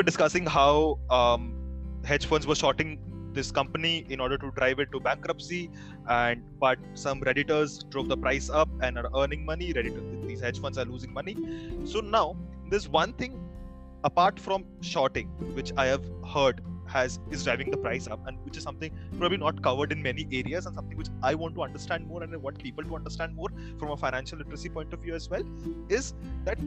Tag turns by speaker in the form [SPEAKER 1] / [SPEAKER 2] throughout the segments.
[SPEAKER 1] Were discussing how um, hedge funds were shorting this company in order to drive it to bankruptcy and but some redditors drove the price up and are earning money. Redditor, these hedge funds are losing money. So now there's one thing apart from shorting which i have heard has is driving the price up and which is something probably not covered in many areas and something which i want to understand more and I want people to understand more from a financial literacy point of view as well is that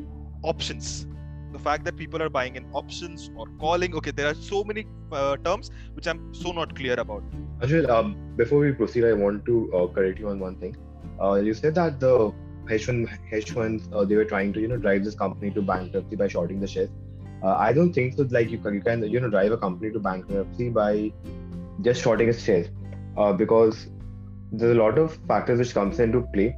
[SPEAKER 1] options the fact that people are buying in options or calling. Okay there are so many uh, terms which i'm so not clear about.
[SPEAKER 2] Anshul, um, before we proceed i want to uh, correct you on one thing. Uh, you said that the hedge fund hedge funds uh, they were trying to you know drive this company to bankruptcy by shorting the shares. Uh, i don't think so like you can, you can you know drive a company to bankruptcy by just shorting its shares. Uh, because there's a lot of factors which comes into play.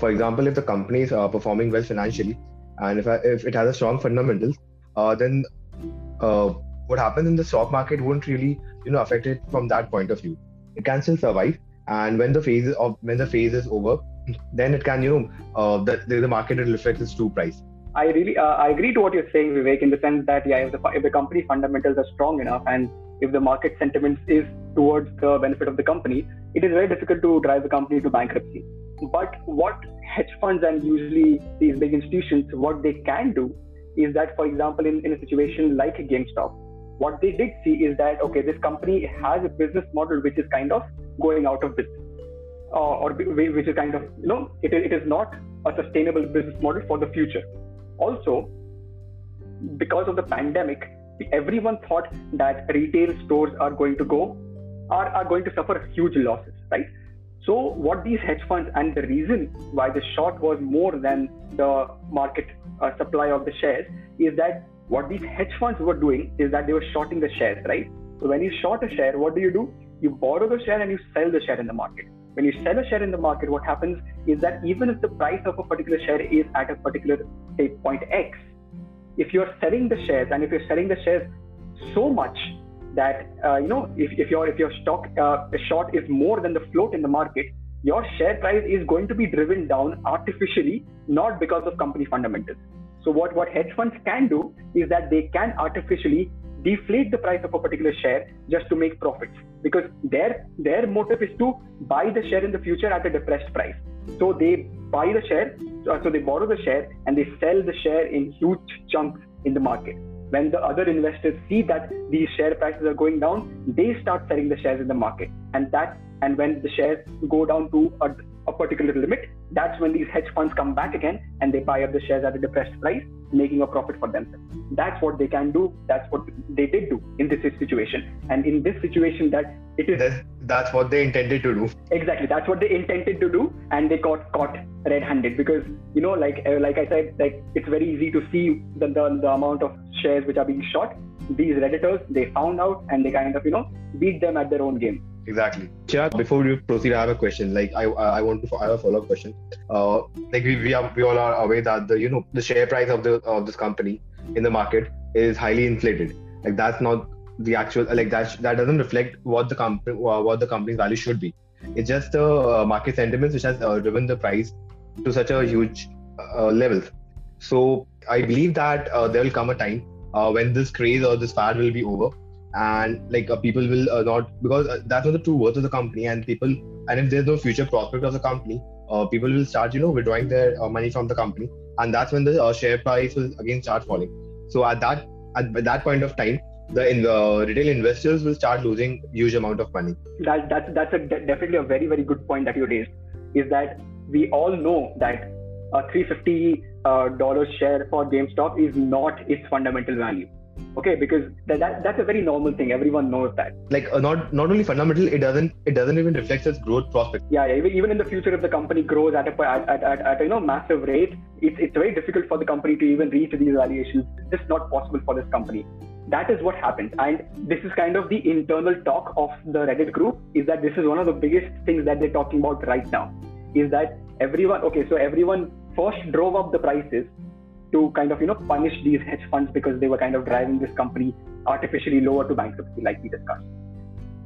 [SPEAKER 2] For example if the company is performing well financially and if, I, if it has a strong fundamentals, uh, then uh, what happens in the stock market won't really you know affect it from that point of view. It can still survive, and when the phase of when the phase is over, then it can you know uh, the, the market will reflect its true price.
[SPEAKER 3] I really uh, I agree to what you're saying, Vivek, in the sense that yeah, if the if the company fundamentals are strong enough and if the market sentiment is towards the benefit of the company, it is very difficult to drive the company to bankruptcy. But what hedge funds and usually these big institutions, what they can do is that, for example, in, in a situation like GameStop, what they did see is that, okay, this company has a business model which is kind of going out of business. Uh, or which is kind of, you know, it, it is not a sustainable business model for the future. Also, because of the pandemic, everyone thought that retail stores are going to go, are, are going to suffer huge losses, right? So, what these hedge funds and the reason why the short was more than the market uh, supply of the shares is that what these hedge funds were doing is that they were shorting the shares, right? So, when you short a share, what do you do? You borrow the share and you sell the share in the market. When you sell a share in the market, what happens is that even if the price of a particular share is at a particular say point X, if you're selling the shares and if you're selling the shares so much that uh, you know if, if your if your stock uh, short is more than the float in the market your share price is going to be driven down artificially not because of company fundamentals. So what what hedge funds can do is that they can artificially deflate the price of a particular share just to make profits because their their motive is to buy the share in the future at a depressed price. So they buy the share so they borrow the share and they sell the share in huge chunks in the market when the other investors see that these share prices are going down, they start selling the shares in the market. And that and when the shares go down to a, a particular limit, that's when these hedge funds come back again and they buy up the shares at a depressed price, making a profit for themselves. That's what they can do. That's what they did do in this situation. And in this situation, that it is
[SPEAKER 2] that's, that's what they intended to do.
[SPEAKER 3] Exactly, that's what they intended to do, and they got caught red-handed because you know, like uh, like I said, like it's very easy to see the, the the amount of shares which are being shot. These redditors they found out and they kind of you know beat them at their own game
[SPEAKER 2] exactly. Chirag, before we proceed i have a question. Like i i want to i have a follow-up question. Uh like we we, are, we all are aware that the you know the share price of the of this company in the market is highly inflated. Like that's not the actual like that that doesn't reflect what the company uh, what the company's value should be. It's just the uh, market sentiments which has uh, driven the price to such a huge uh, level. So i believe that uh, there will come a time uh, when this craze or this fad will be over and like uh, people will uh, not because uh, that's not the true worth of the company. And people and if there's no future prospect of the company uh, people will start you know withdrawing their uh, money from the company. And that's when the uh, share price will again start falling. So at that at that point of time the in the retail investors will start losing huge amount of money.
[SPEAKER 3] That that's that's a, definitely a very very good point that you raised is that we all know that a 350 dollar share for gamestop is not its fundamental value okay because that, that that's a very normal thing. Everyone knows that.
[SPEAKER 2] Like uh, not not only fundamental it doesn't it doesn't even reflect its growth prospect
[SPEAKER 3] yeah, yeah even, even in the future if the company grows at a at, at, at, at a you know massive rate it's, it's very difficult for the company to even reach these valuations. It's just not possible for this company. That is what happened. And this is kind of the internal talk of the reddit group is that this is one of the biggest things that they're talking about right now. Is that everyone okay so everyone first drove up the prices to kind of you know punish these hedge funds because they were kind of driving this company artificially lower to bankruptcy like we discussed.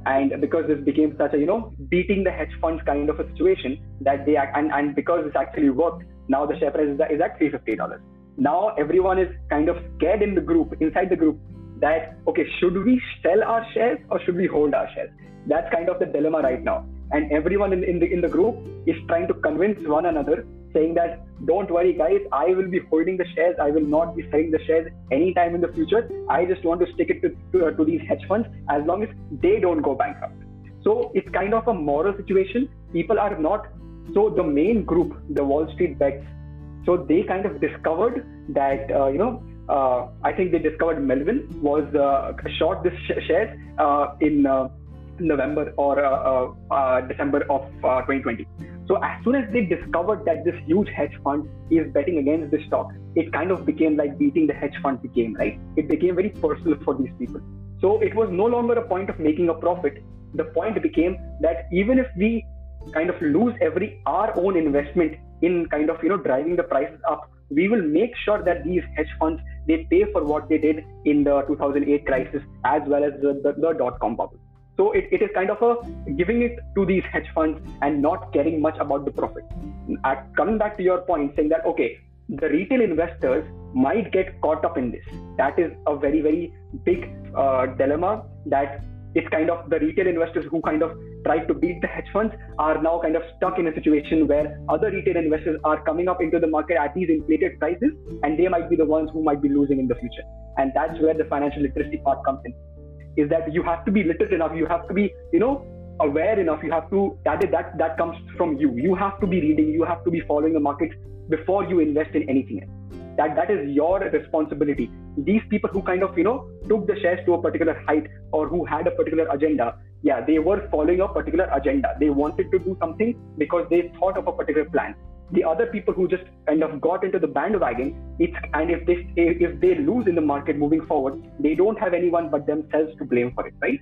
[SPEAKER 3] And because this became such a you know beating the hedge funds kind of a situation that they and, and because this actually worked now the share price is, is at $350 now everyone is kind of scared in the group inside the group that okay should we sell our shares or should we hold our shares? That's kind of the dilemma right now. And everyone in, in the in the group is trying to convince one another saying that don't worry guys i will be holding the shares. I will not be selling the shares anytime in the future. I just want to stick it to, to, uh, to these hedge funds as long as they don't go bankrupt. So it's kind of a moral situation. People are not so the main group the wall street bets so they kind of discovered that uh, you know uh, I think they discovered Melvin was uh, short this sh- shares uh, in uh, November or uh, uh, December of 2020. So as soon as they discovered that this huge hedge fund is betting against this stock, it kind of became like beating the hedge fund became, right? It became very personal for these people. So it was no longer a point of making a profit. The point became that even if we kind of lose every our own investment in kind of you know driving the prices up, we will make sure that these hedge funds they pay for what they did in the 2008 crisis as well as the, the, the dot com bubble. So it, it is kind of a giving it to these hedge funds and not caring much about the profit. At, coming back to your point, saying that okay, the retail investors might get caught up in this. That is a very very big uh, dilemma. That it's kind of the retail investors who kind of tried to beat the hedge funds are now kind of stuck in a situation where other retail investors are coming up into the market at these inflated prices, and they might be the ones who might be losing in the future. And that's where the financial literacy part comes in is that you have to be literate enough you have to be you know aware enough you have to that that that comes from you. You have to be reading you have to be following the market before you invest in anything else. That that is your responsibility. These people who kind of you know took the shares to a particular height or who had a particular agenda yeah they were following a particular agenda. They wanted to do something because they thought of a particular plan the other people who just kind of got into the bandwagon it's and if they if they lose in the market moving forward they don't have anyone but themselves to blame for it right?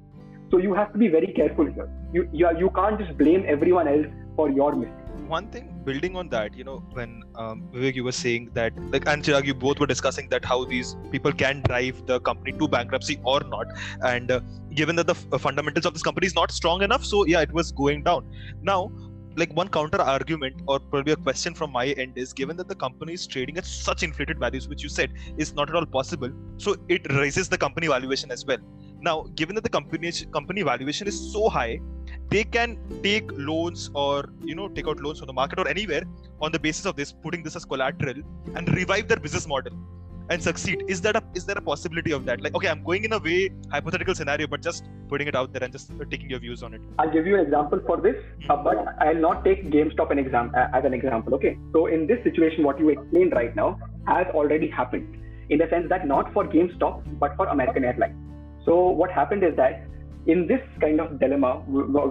[SPEAKER 3] So you have to be very careful here. You you, you can't just blame everyone else for your mistake.
[SPEAKER 1] One thing building on that you know when um, Vivek you were saying that like and Chirag you both were discussing that how these people can drive the company to bankruptcy or not. And uh, given that the f- fundamentals of this company is not strong enough so yeah it was going down. Now like one counter argument or probably a question from my end is given that the company is trading at such inflated values which you said is not at all possible so it raises the company valuation as well. Now given that the company company valuation is so high they can take loans or you know take out loans from the market or anywhere on the basis of this putting this as collateral and revive their business model and succeed. Is that a is there a possibility of that? Like okay i'm going in a way hypothetical scenario but just putting it out there and just taking your views on it.
[SPEAKER 3] I'll give you an example for this uh, but i'll not take gamestop an exam- uh, as an example okay? So in this situation what you explained right now has already happened in the sense that not for gamestop but for american airlines. So what happened is that in this kind of dilemma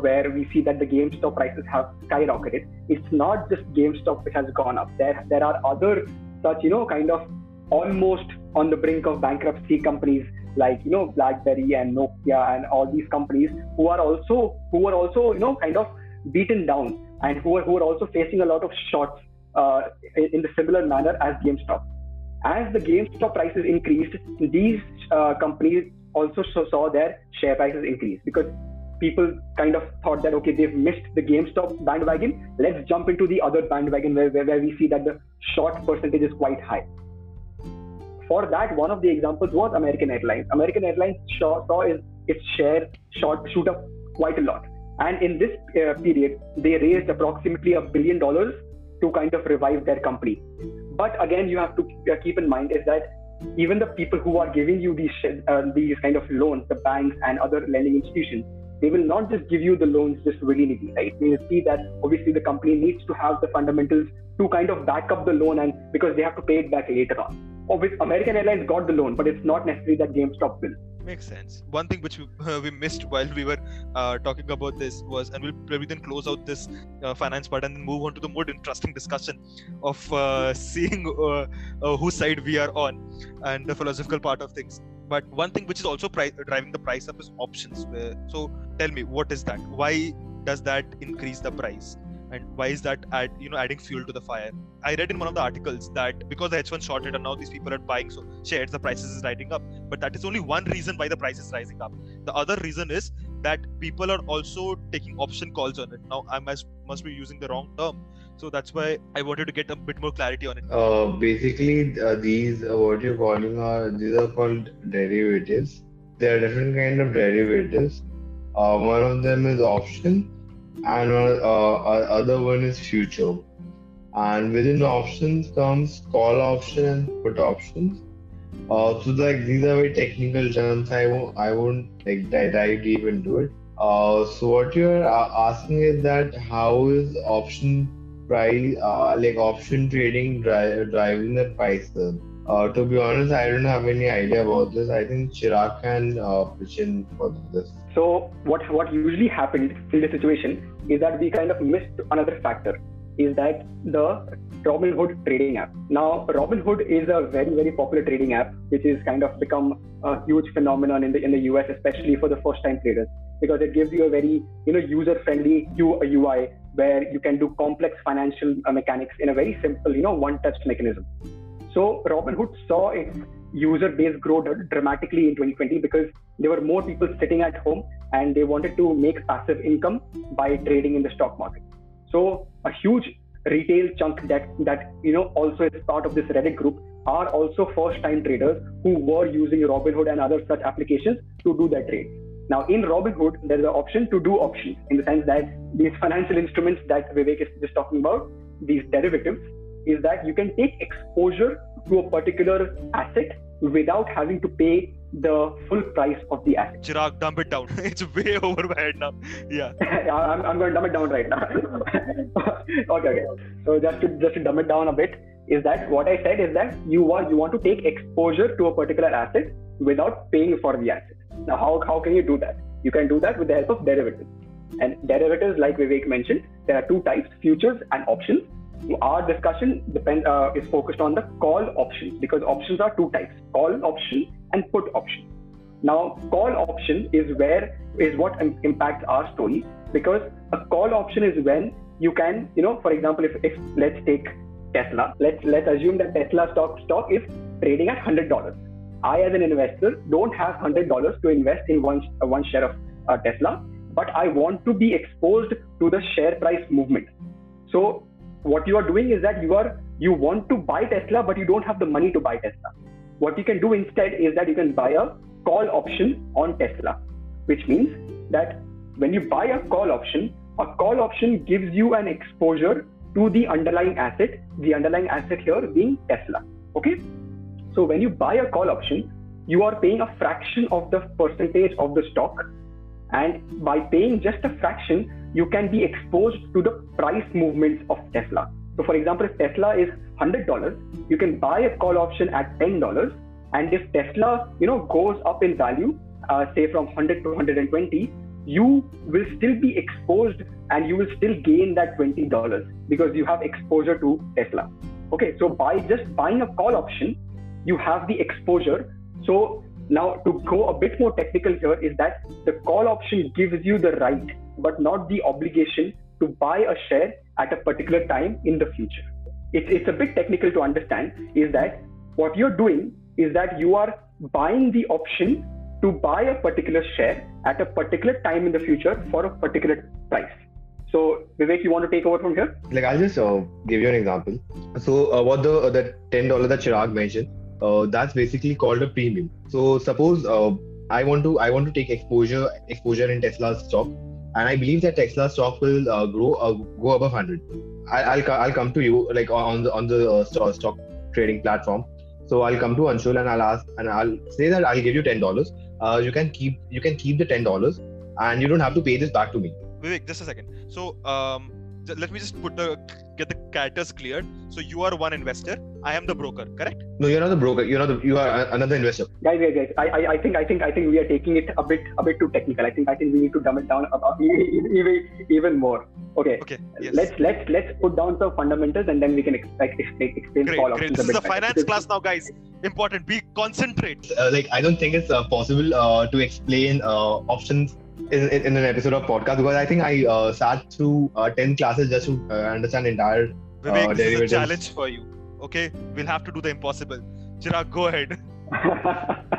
[SPEAKER 3] where we see that the GameStop prices have skyrocketed, it's not just GameStop which has gone up. There, there are other such, you know, kind of almost on the brink of bankruptcy companies like you know blackberry and nokia and all these companies who are also who are also you know kind of beaten down and who are, who are also facing a lot of shots uh, in the similar manner as gamestop. As the gamestop prices increased these uh, companies also saw their share prices increase because people kind of thought that okay they've missed the gamestop bandwagon. Let's jump into the other bandwagon where, where, where we see that the short percentage is quite high for that, one of the examples was American Airlines. American Airlines saw, saw its share short shoot up quite a lot. And in this uh, period, they raised approximately a billion dollars to kind of revive their company. But again, you have to uh, keep in mind is that even the people who are giving you these uh, these kind of loans, the banks and other lending institutions, they will not just give you the loans just willy nilly, right? They will see that obviously the company needs to have the fundamentals to kind of back up the loan and because they have to pay it back later on with American Airlines got the loan, but it's not necessary that GameStop will.
[SPEAKER 1] Makes sense. One thing which we, uh, we missed while we were uh, talking about this was, and we'll probably then close out this uh, finance part and then move on to the more interesting discussion of uh, seeing uh, uh, whose side we are on and the philosophical part of things. But one thing which is also pri- driving the price up is options. So tell me, what is that? Why does that increase the price? And why is that add you know adding fuel to the fire? I read in one of the articles that because the h1 shorted and now these people are buying so shares the prices is rising up. But that is only one reason why the price is rising up. The other reason is that people are also taking option calls on it. Now i must must be using the wrong term. So that's why i wanted to get a bit more clarity on it.
[SPEAKER 2] Uh, basically, uh, these uh, what you're calling are these are called derivatives. There are different kind of derivatives. Uh, one of them is option, and one, uh, other one is future. And within options comes call option and put options. Uh, so like these are very technical terms. I won't I won't like dive deep into it. Uh, so what you're uh, asking is that how is option price uh, like option trading dri- driving the price? Uh, to be honest, I don't have any idea about this. I think Chirag can uh, pitch in for this.
[SPEAKER 3] So what what usually happened in this situation is that we kind of missed another factor is that the Robinhood trading app. Now Robinhood is a very very popular trading app which is kind of become a huge phenomenon in the in the US especially for the first time traders because it gives you a very you know user friendly UI where you can do complex financial uh, mechanics in a very simple you know one touch mechanism. So Robinhood saw its user base grow dramatically in 2020 because there were more people sitting at home and they wanted to make passive income by trading in the stock market. So a huge retail chunk that that you know also is part of this Reddit group are also first time traders who were using Robinhood and other such applications to do their trades. Now in Robinhood, there is an option to do options in the sense that these financial instruments that Vivek is just talking about, these derivatives, is that you can take exposure to a particular asset without having to pay the full price of the asset.
[SPEAKER 1] chirag dump it down it's way over my head now yeah
[SPEAKER 3] I'm, I'm going to dumb it down right now. okay, okay. So just to just to dumb it down a bit, is that what I said is that you want you want to take exposure to a particular asset without paying for the asset. Now, how how can you do that? You can do that with the help of derivatives. And derivatives, like Vivek mentioned, there are two types: futures and options. Our discussion depend uh, is focused on the call options because options are two types: call option and put option. Now, call option is where is what im- impacts our story because a call option is when you can, you know, for example, if, if let's take Tesla, let's let's assume that Tesla stock stock is trading at hundred dollars. I, as an investor, don't have hundred dollars to invest in one uh, one share of uh, Tesla, but I want to be exposed to the share price movement. So, what you are doing is that you are you want to buy Tesla, but you don't have the money to buy Tesla. What you can do instead is that you can buy a call option on Tesla, which means that when you buy a call option, a call option gives you an exposure to the underlying asset, the underlying asset here being Tesla. Okay? So when you buy a call option, you are paying a fraction of the percentage of the stock. And by paying just a fraction, you can be exposed to the price movements of Tesla. So, for example, if Tesla is $100, you can buy a call option at $10 and if tesla you know goes up in value uh, say from 100 to 120 you will still be exposed and you will still gain that $20 because you have exposure to tesla. Okay so by just buying a call option you have the exposure. So now to go a bit more technical here is that the call option gives you the right but not the obligation to buy a share at a particular time in the future it's, it's a bit technical to understand is that what you're doing is that you are buying the option to buy a particular share at a particular time in the future for a particular price. So, Vivek, you want to take over from here?
[SPEAKER 2] Like I'll just uh, give you an example. So uh, what the uh, the ten dollar that Chirag mentioned, uh, that's basically called a premium. So suppose uh, I want to I want to take exposure exposure in Tesla's stock, and I believe that Tesla stock will uh, grow uh, go above hundred. I'll I'll come to you like on the on the uh, stock, trading platform. So I'll come to Anshul and I'll ask and I'll say that I'll give you ten dollars. Uh, you can keep you can keep the ten dollars, and you don't have to pay this back to me.
[SPEAKER 1] Vivek, just a second. So, um, let me just put the get the characters cleared. So you are one investor. I am the broker, correct?
[SPEAKER 2] No, you're not the broker. You're not the. You are another investor.
[SPEAKER 3] guys, guys, guys. I, I, I think, I think, I think we are taking it a bit, a bit too technical. I think, I think we need to dumb it down about, even, even more. Okay.
[SPEAKER 1] Okay. Yes.
[SPEAKER 3] Let's let's let's put down some fundamentals and then we can ex- like explain explain
[SPEAKER 1] great,
[SPEAKER 3] call
[SPEAKER 1] great. This
[SPEAKER 3] a
[SPEAKER 1] is a
[SPEAKER 3] better.
[SPEAKER 1] finance
[SPEAKER 3] Because-
[SPEAKER 1] class now, guys. Important. Be concentrate.
[SPEAKER 2] Uh, like I don't think it's uh, possible uh, to explain uh, options in, in, in an episode of podcast because I think I uh, sat through uh, ten classes just to uh, understand entire.
[SPEAKER 1] Vivek,
[SPEAKER 2] Uh,
[SPEAKER 1] this is a challenge for you. Okay, we'll have to do the impossible. Chirag, go ahead.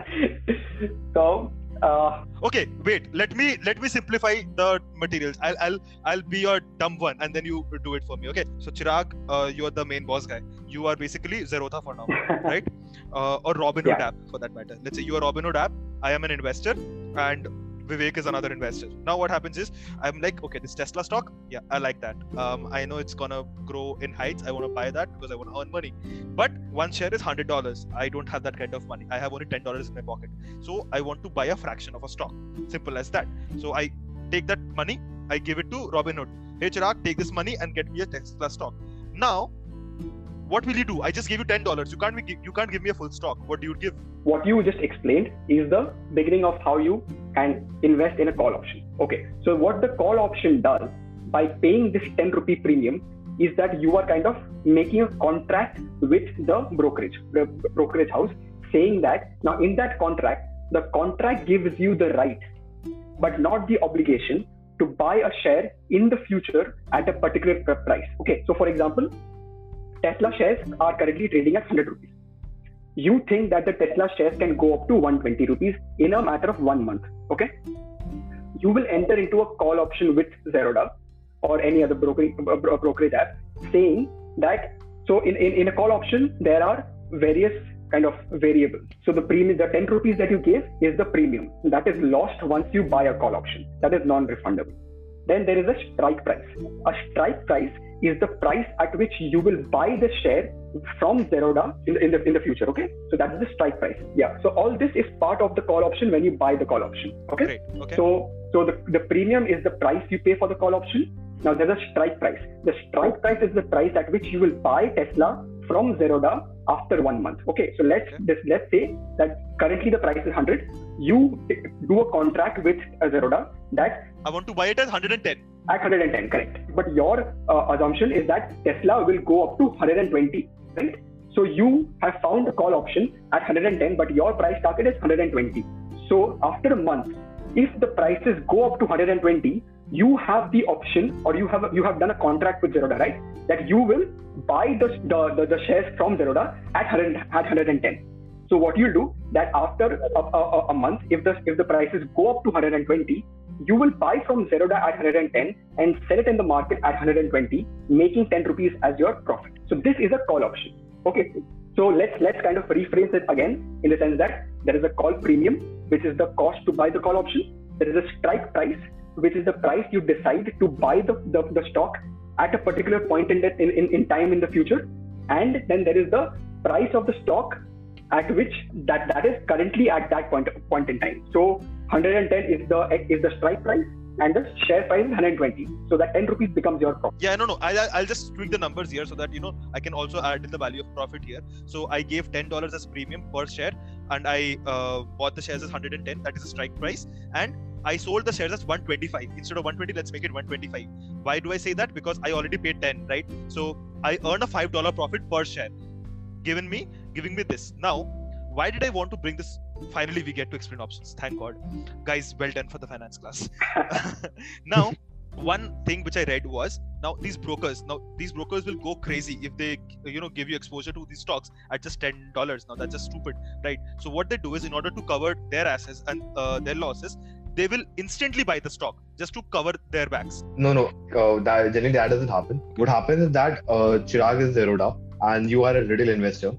[SPEAKER 3] so uh,
[SPEAKER 1] Okay, wait. Let me let me simplify the materials. I'll I'll I'll be your dumb one, and then you do it for me. Okay. So Chirag, uh, you're the main boss guy. You are basically Zerodha for now, right? Uh, or Robinhood
[SPEAKER 3] Yeah.
[SPEAKER 1] app for that matter. Let's say you are Robinhood app. I am an investor, and Vivek is another investor. Now what happens is I'm like, okay, this Tesla stock, yeah, I like that. Um, I know it's gonna grow in heights. I want to buy that because I want to earn money. But one share is hundred dollars. I don't have that kind of money. I have only ten dollars in my pocket. So I want to buy a fraction of a stock. Simple as that. So I take that money, I give it to Robinhood. Hey Chirag, take this money and get me a Tesla stock. Now, what will you do? I just gave you ten dollars. You can't be, you can't give me a full stock. What do you give?
[SPEAKER 3] what you just explained is the beginning of how you can invest in a call option. Okay, so what the call option does by paying this 10 rupee premium is that you are kind of making a contract with the brokerage, the brokerage house, saying that now in that contract, the contract gives you the right, but not the obligation to buy a share in the future at a particular price. Okay, so for example, Tesla shares are currently trading at 100 rupees you think that the Tesla shares can go up to 120 rupees in a matter of one month. Okay. You will enter into a call option with Zerodha or any other brokerage, brokerage app saying that so in, in, in a call option there are various kind of variables. So the premium, the 10 rupees that you gave is the premium that is lost once you buy a call option. That is non-refundable. Then there is a strike price. A strike price is the price at which you will buy the share from Zerodha in the, in the in the future. Okay, so that's the strike price. Yeah. So all this is part of the call option when you buy the call option. Okay.
[SPEAKER 1] Great. Okay.
[SPEAKER 3] So so the, the premium is the price you pay for the call option. Now there's a strike price. The strike price is the price at which you will buy Tesla from Zerodha after one month. Okay, so let's
[SPEAKER 1] Okay.
[SPEAKER 3] this, let's say that currently the price is 100. You do a contract with Zerodha that
[SPEAKER 1] I want to buy it at 110.
[SPEAKER 3] At 110, correct. But your uh, assumption is that Tesla will go up to 120, right? So you have found a call option at 110, but your price target is 120. So after a month, if the prices go up to 120, you have the option, or you have you have done a contract with Zerodha, right? That you will buy the the, the, the shares from Zerodha at 100, at 110. So what you'll do that after a, a, a month, if the if the prices go up to 120, you will buy from Zerodha at 110 and sell it in the market at 120, making 10 rupees as your profit. So this is a call option. Okay. So let's let's kind of rephrase it again in the sense that there is a call premium, which is the cost to buy the call option. There is a strike price, which is the price you decide to buy the, the, the stock at a particular point in, the, in, in, in time in the future. And then there is the price of the stock at which that, that is currently at that point point in time. So 110 is the is the strike price and the share price is 120. So that 10 rupees becomes your profit.
[SPEAKER 1] Yeah, no, no. I, I'll just tweak the numbers here so that you know I can also add in the value of profit here. So I gave ten dollars as premium per share, and I uh, bought the shares as 110. That is the strike price, and I sold the shares as 125 instead of 120. Let's make it 125. Why do I say that? Because I already paid 10, right? So I earn a five dollar profit per share, given me giving me this. Now, why did I want to bring this? Finally, we get to explain options. Thank God, guys. Well done for the finance class. now one thing which I read was now these brokers now these brokers will go crazy if they you know give you exposure to these stocks at just ten dollars. Now that's just stupid, right? So what they do is in order to cover their assets and uh, their losses, they will instantly buy the stock just to cover their backs.
[SPEAKER 2] No, no. Uh, that generally that doesn't happen. What happens is that uh, Chirag is Zerodha and you are a retail investor.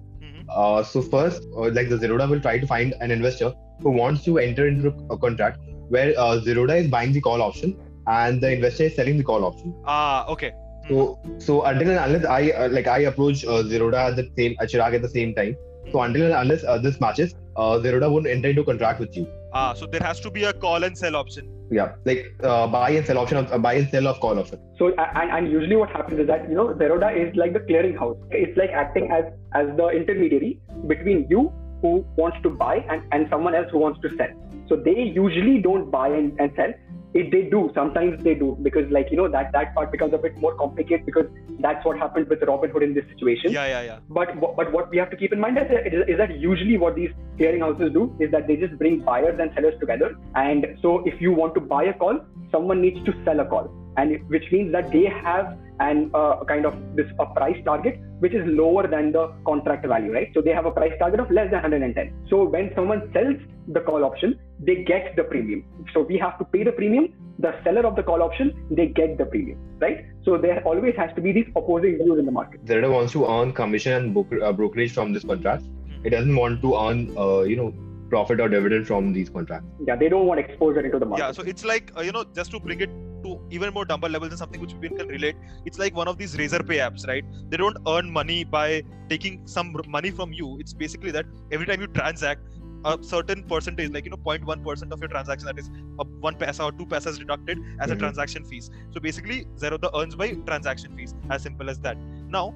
[SPEAKER 2] Uh, so first, uh, like the Zerodha will try to find an investor who wants to enter into a contract where uh, Zerodha is buying the call option and the investor is selling the call option.
[SPEAKER 1] Ah, okay.
[SPEAKER 2] So, so until and unless I uh, like I approach uh, Zerodha at the same Chirag at the same time, So until and unless uh, this matches, uh, Zerodha won't enter into contract with you.
[SPEAKER 1] Ah, so there has to be a call and sell option.
[SPEAKER 2] Yeah, like uh, buy and sell option, of, uh, buy and sell of call option.
[SPEAKER 3] So and, and usually what happens is that you know Zerodha is like the clearinghouse. It's like acting as as the intermediary between you who wants to buy and, and someone else who wants to sell. So they usually don't buy and, and sell if they do. Sometimes they do. Because like you know that that part becomes a bit more complicated because that's what happened with robinhood in this situation.
[SPEAKER 1] Yeah, yeah, yeah.
[SPEAKER 3] but but what we have to keep in mind is that, is that usually what these clearinghouses do is that they just bring buyers and sellers together. And so if you want to buy a call someone needs to sell a call. And it- which means that they have an uh, kind of this a price target which is lower than the contract value right? So they have a price target of less than 110 so when someone sells the call option they get the premium so we have to pay the premium the seller of the call option they get the premium right so there always has to be these opposing views in the market
[SPEAKER 2] Zerodha wants to earn commission and broker, uh, brokerage from this contract. It doesn't want to earn, uh, you know, profit or dividend from these contracts.
[SPEAKER 3] yeah they don't want exposure into the market
[SPEAKER 1] Yeah, so it's like uh, you know, just to bring it to even more dumber levels and something which we can relate. It's like one of these Razorpay apps, right? They don't earn money by taking some money from you. It's basically that every time you transact, a certain percentage, like you know, 0.1 percent of your transaction, that is a one paisa or two paisa is deducted as a
[SPEAKER 2] Mhm.
[SPEAKER 1] transaction fees. So basically, zero Zerodha earns by transaction fees. As simple as that. Now,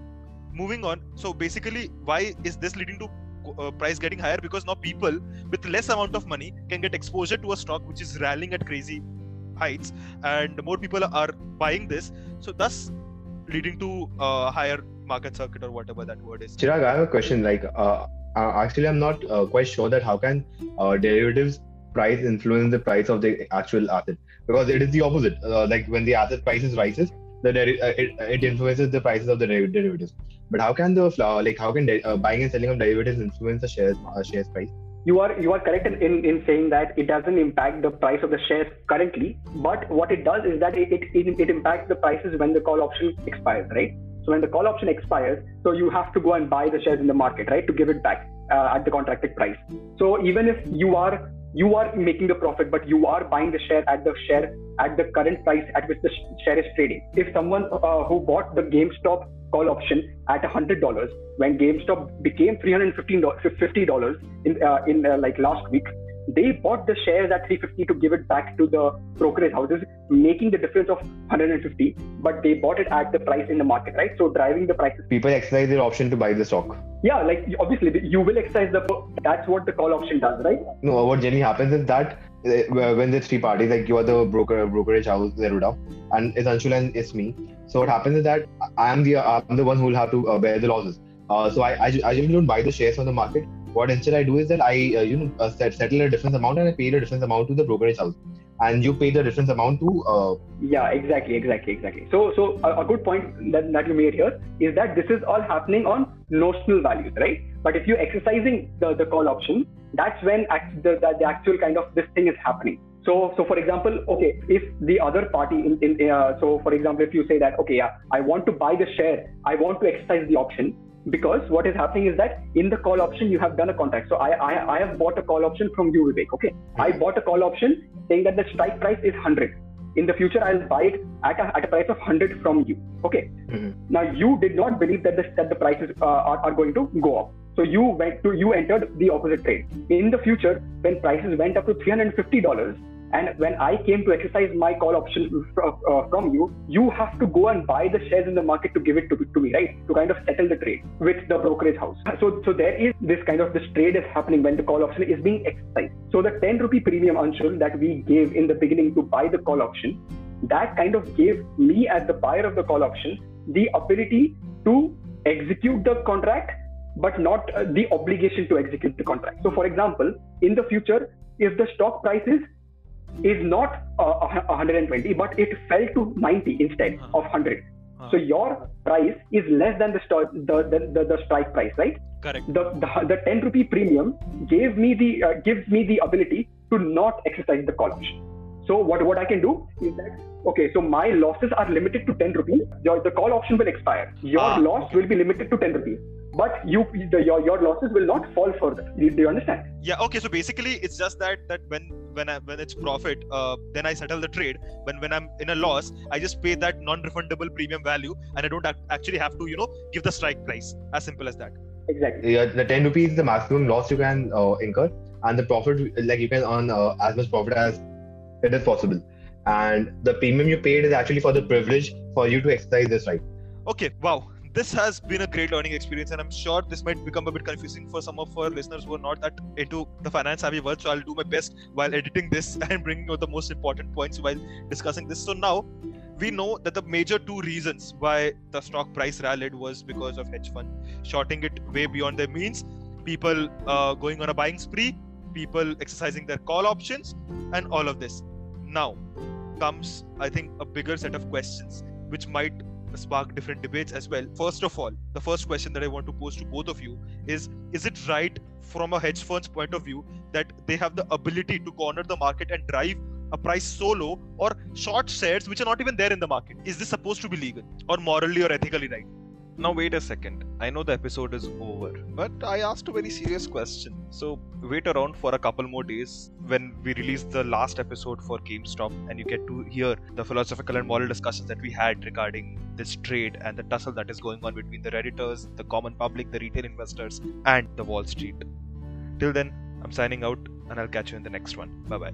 [SPEAKER 1] moving on. So basically, why is this leading to uh, price getting higher? Because now people with less amount of money can get exposure to a stock which is rallying at crazy heights and more people are buying this so thus leading to uh, higher market circuit or whatever that word is
[SPEAKER 2] Chirag, I have a question. Like, uh, actually, I'm not uh, quite sure that how can uh, derivatives price influence the price of the actual asset because it is the opposite. Uh, like when the asset prices rises, the deri- it, it influences the prices of the deri- derivatives. But how can the like how can de- buying and selling of derivatives influence the shares shares price?
[SPEAKER 3] you are you are correct in, in, in saying that it doesn't impact the price of the shares currently but what it does is that it, it, it impacts the prices when the call option expires right so when the call option expires so you have to go and buy the shares in the market right to give it back uh, at the contracted price. So even if you are you are making the profit but you are buying the share at the share at the current price at which the sh- share is trading. If someone uh, who bought the gamestop call option at $100 when GameStop became $350 in uh, in uh, like last week they bought the shares at 350 to give it back to the brokerage houses making the difference of 150 but they bought it at the price in the market right so driving the prices
[SPEAKER 2] People exercise their option to buy the stock.
[SPEAKER 3] yeah like obviously you will exercise the that's what the call option does right
[SPEAKER 2] No, what generally happens is that uh, when there's three parties, like you are the broker, brokerage house, Zerodha, and it's Anshul and it's me. So what happens is that I am the I'm the one who will have to uh, bear the losses. Uh, so I, I I usually don't buy the shares on the market. What instead I do is that I uh, you know uh, set, settle a different amount and I pay the difference amount to the brokerage house, and you pay the difference amount to uh,
[SPEAKER 3] Yeah, exactly, exactly, exactly. So, so a, a good point that, that you made here is that this is all happening on notional values, right? But if you're exercising the, the call option, that's when act, the, the, the actual kind of this thing is happening. So, so for example, okay, if the other party in, in uh, so for example, if you say that okay, yeah, I want to buy the share, I want to exercise the option, because what is happening is that in the call option you have done a contract. So I I, I have bought a call option from you, Vivek. Okay, I bought a call option saying that the strike price is hundred in the future i'll buy it at a, at a price of 100 from you okay
[SPEAKER 2] Mhm.
[SPEAKER 3] now you did not believe that the, that the prices uh, are, are going to go up so you went to you entered the opposite trade in the future when prices went up to 350 dollars and when I came to exercise my call option uh, from you, you have to go and buy the shares in the market to give it to, to me, right? To kind of settle the trade with the brokerage house. So, so there is this kind of this trade is happening when the call option is being exercised. So the 10 rupee premium Anshul that we gave in the beginning to buy the call option, that kind of gave me as the buyer of the call option the ability to execute the contract but not uh, the obligation to execute the contract so for example in the future if the stock price is not uh, a 120 but it fell to 90 instead
[SPEAKER 1] Uh-huh.
[SPEAKER 3] of 100
[SPEAKER 1] Uh,
[SPEAKER 3] so your price is less than the, sto- the, the, the the strike price right?
[SPEAKER 1] Correct.
[SPEAKER 3] The, the the 10 rupee premium gave me the uh, gives me the ability to not exercise the call option. So what what i can do is that okay so my losses are limited to 10 rupees. Your the call option will expire. Your
[SPEAKER 1] Ah,
[SPEAKER 3] loss
[SPEAKER 1] okay.
[SPEAKER 3] will be limited to 10 rupees. But you the, your your losses will not fall further. Do, do you understand?
[SPEAKER 1] Yeah okay so basically it's just that that when when I, when it's profit uh, then i settle the trade when when i'm in a loss i just pay that non-refundable premium value and i don't ac- actually have to you know give the strike price as simple as that
[SPEAKER 3] Exactly.
[SPEAKER 2] Yeah, the 10 rupees is the maximum loss you can uh, incur, and the profit, like you can earn uh, as much profit as it is possible. And the premium you paid is actually for the privilege for you to exercise this right.
[SPEAKER 1] Okay, wow. This has been a great learning experience, and I'm sure this might become a bit confusing for some of our listeners who are not that into the finance savvy world. So I'll do my best while editing this and bringing out the most important points while discussing this. So now we know that the major two reasons why the stock price rallied was because of hedge fund shorting it way beyond their means, people uh, going on a buying spree, people exercising their call options, and all of this. Now comes, I think, a bigger set of questions which might spark different debates as well. First of all, the first question that I want to pose to both of you is Is it right from a hedge fund's point of view that they have the ability to corner the market and drive a price so low or short shares which are not even there in the market? Is this supposed to be legal or morally or ethically right?
[SPEAKER 4] Now, wait a second. I know the episode is over, but I asked a very serious question. So, wait around for a couple more days when we release the last episode for GameStop and you get to hear the philosophical and moral discussions that we had regarding this trade and the tussle that is going on between the Redditors, the common public, the retail investors, and the Wall Street. Till then, I'm signing out and I'll catch you in the next one. Bye bye.